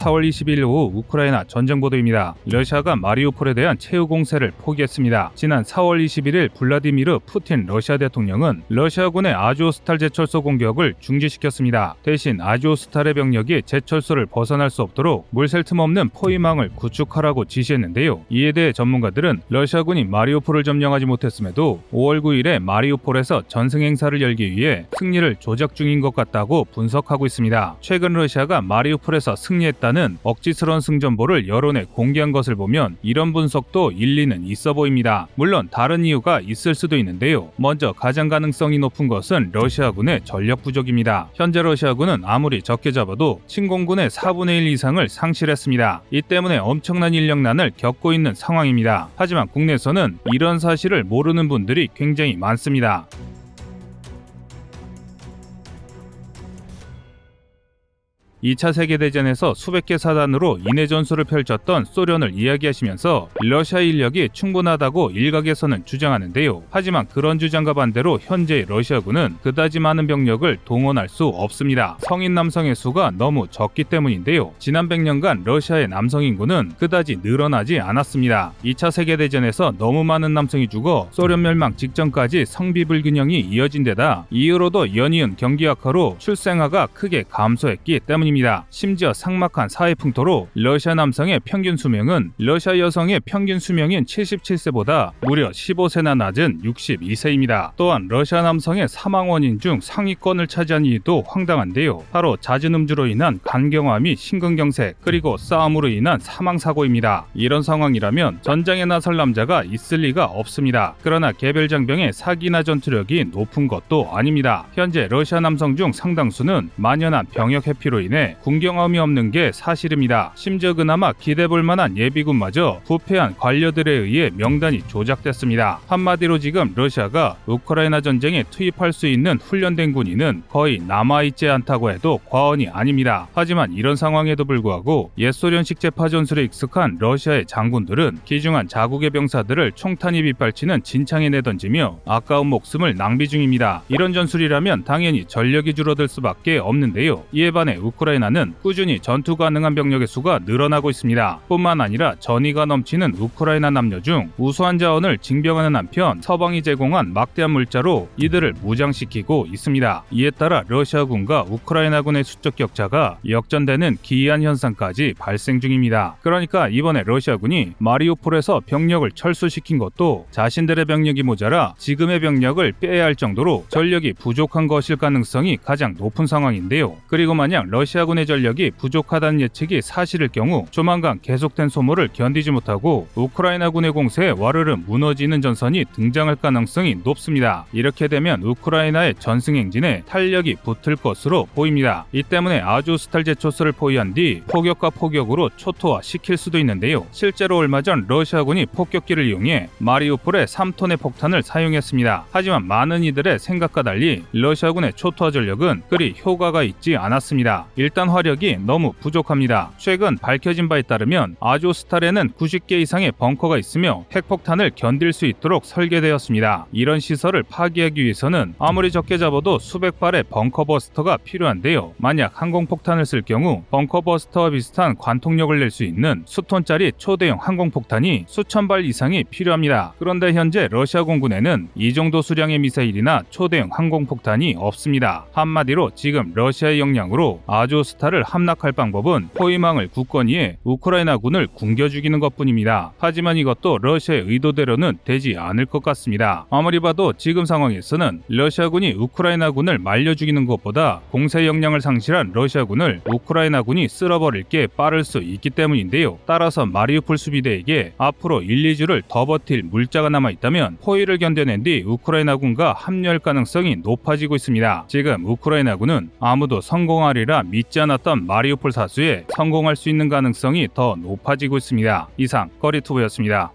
4월 22일 오후 우크라이나 전쟁 보도입니다. 러시아가 마리우폴에 대한 채우 공세를 포기했습니다. 지난 4월 21일 블라디미르 푸틴 러시아 대통령은 러시아군의 아조스탈 제철소 공격을 중지시켰습니다. 대신 아조스탈의 병력이 제철소를 벗어날 수 없도록 물샐 틈 없는 포위망을 구축하라고 지시했는데요. 이에 대해 전문가들은 러시아군이 마리우폴을 점령하지 못했음에도 5월 9일에 마리우폴에서 전승 행사를 열기 위해 승리를 조작 중인 것 같다고 분석하고 있습니다. 최근 러시아가 마리우폴에서 승리했다 는 억지스러운 승전보를 여론에 공개한 것을 보면 이런 분석도 일리는 있어 보입니다. 물론 다른 이유가 있을 수도 있는데요. 먼저 가장 가능성이 높은 것은 러시아군의 전력 부족입니다. 현재 러시아군은 아무리 적게 잡아도 침공군의 4분의 1 이상을 상실했습니다. 이 때문에 엄청난 인력난을 겪고 있는 상황입니다. 하지만 국내에서는 이런 사실을 모르는 분들이 굉장히 많습니다. 2차 세계대전에서 수백 개 사단으로 인해 전술을 펼쳤던 소련을 이야기하시면서 러시아 인력이 충분하다고 일각에서는 주장하는데요. 하지만 그런 주장과 반대로 현재 러시아군은 그다지 많은 병력을 동원할 수 없습니다. 성인 남성의 수가 너무 적기 때문인데요. 지난 100년간 러시아의 남성 인구는 그다지 늘어나지 않았습니다. 2차 세계대전에서 너무 많은 남성이 죽어 소련 멸망 직전까지 성비 불균형이 이어진 데다 이후로도 연이은 경기 악화로 출생아가 크게 감소했기 때문입니다. 때문입니다. 심지어 삭막한 사회 풍토로 러시아 남성의 평균 수명은 러시아 여성의 평균 수명인 77세보다 무려 15세나 낮은 62세입니다. 또한 러시아 남성의 사망 원인 중 상위권을 차지한 이유도 황당한데요. 바로 잦은 음주로 인한 간경화 및 심근경색 그리고 싸움으로 인한 사망 사고입니다. 이런 상황이라면 전장에 나설 남자가 있을 리가 없습니다. 그러나 개별 장병의 사기나 전투력이 높은 것도 아닙니다. 현재 러시아 남성 중 상당수는 만연한 병역 회피로 인해 군경험이 없는 게 사실입니다. 심지어 그나마 기대볼 만한 예비군마저 부패한 관료들에 의해 명단이 조작됐습니다. 한마디로 지금 러시아가 우크라이나 전쟁에 투입할 수 있는 훈련된 군인은 거의 남아있지 않다고 해도 과언이 아닙니다. 하지만 이런 상황에도 불구하고 옛소련식 제파 전술에 익숙한 러시아의 장군들은 기중한 자국의 병사들을 총탄이 빗발치는 진창에 내던지며 아까운 목숨을 낭비 중입니다. 이런 전술이라면 당연히 전력이 줄어들 수밖에 없는데요. 이에 반해 우크라이나 우크라이나는 꾸준히 전투 가능한 병력의 수가 늘어나고 있습니다. 뿐만 아니라 전의가 넘치는 우크라이나 남녀 중 우수한 자원을 징병하는 한편 서방이 제공한 막대한 물자로 이들을 무장시키고 있습니다. 이에 따라 러시아군과 우크라이나군의 수적 격차가 역전되는 기이한 현상까지 발생 중입니다. 그러니까 이번에 러시아군이 마리오폴에서 병력을 철수시킨 것도 자신들의 병력이 모자라 지금의 병력을 빼야 할 정도로 전력이 부족한 것일 가능성이 가장 높은 상황인데요. 그리고 만약 러시아 러시아군의 전력이 부족하다는 예측이 사실일 경우 조만간 계속된 소모를 견디지 못하고 우크라이나군의 공세에 와르르 무너지는 전선이 등장할 가능성이 높습니다. 이렇게 되면 우크라이나의 전승 행진에 탄력이 붙을 것으로 보입니다. 이 때문에 아주스탈 제초스를 포위한 뒤 포격과 포격으로 초토화 시킬 수도 있는데요. 실제로 얼마 전 러시아군이 폭격기를 이용해 마리우폴에 3톤의 폭탄을 사용했습니다. 하지만 많은 이들의 생각과 달리 러시아군의 초토화 전력은 그리 효과가 있지 않았습니다. 일단 화력이 너무 부족합니다. 최근 밝혀진 바에 따르면 아조스탈에는 90개 이상의 벙커가 있으며 핵폭탄을 견딜 수 있도록 설계되었습니다. 이런 시설을 파괴하기 위해서는 아무리 적게 잡아도 수백 발의 벙커 버스터가 필요한데요. 만약 항공폭탄을 쓸 경우 벙커 버스터와 비슷한 관통력을 낼 수 있는 수톤짜리 초대형 항공폭탄이 수천 발 이상이 필요합니다. 그런데 현재 러시아 공군에는 이 정도 수량의 미사일이나 초대형 항공폭탄이 없습니다. 한마디로 지금 러시아의 역량으로 아주 아조스타를 함락할 방법은 포위망을 굳건히 해 우크라이나 군을 굶겨 죽이는 것뿐입니다. 하지만 이것도 러시아의 의도대로는 되지 않을 것 같습니다. 아무리 봐도 지금 상황에서는 러시아군이 우크라이나군을 말려 죽이는 것보다 공세 역량을 상실한 러시아군을 우크라이나군이 쓸어버릴 게 빠를 수 있기 때문인데요. 따라서 마리우폴 수비대에게 앞으로 1, 2주를 더 버틸 물자가 남아 있다면 포위를 견뎌낸 뒤 우크라이나군과 합류할 가능성이 높아지고 있습니다. 지금 우크라이나군은 아무도 성공하리라 믿 믿지 않았던 마리우폴 사수에 성공할 수 있는 가능성이 더 높아지고 있습니다. 이상 꺼리투브였습니다.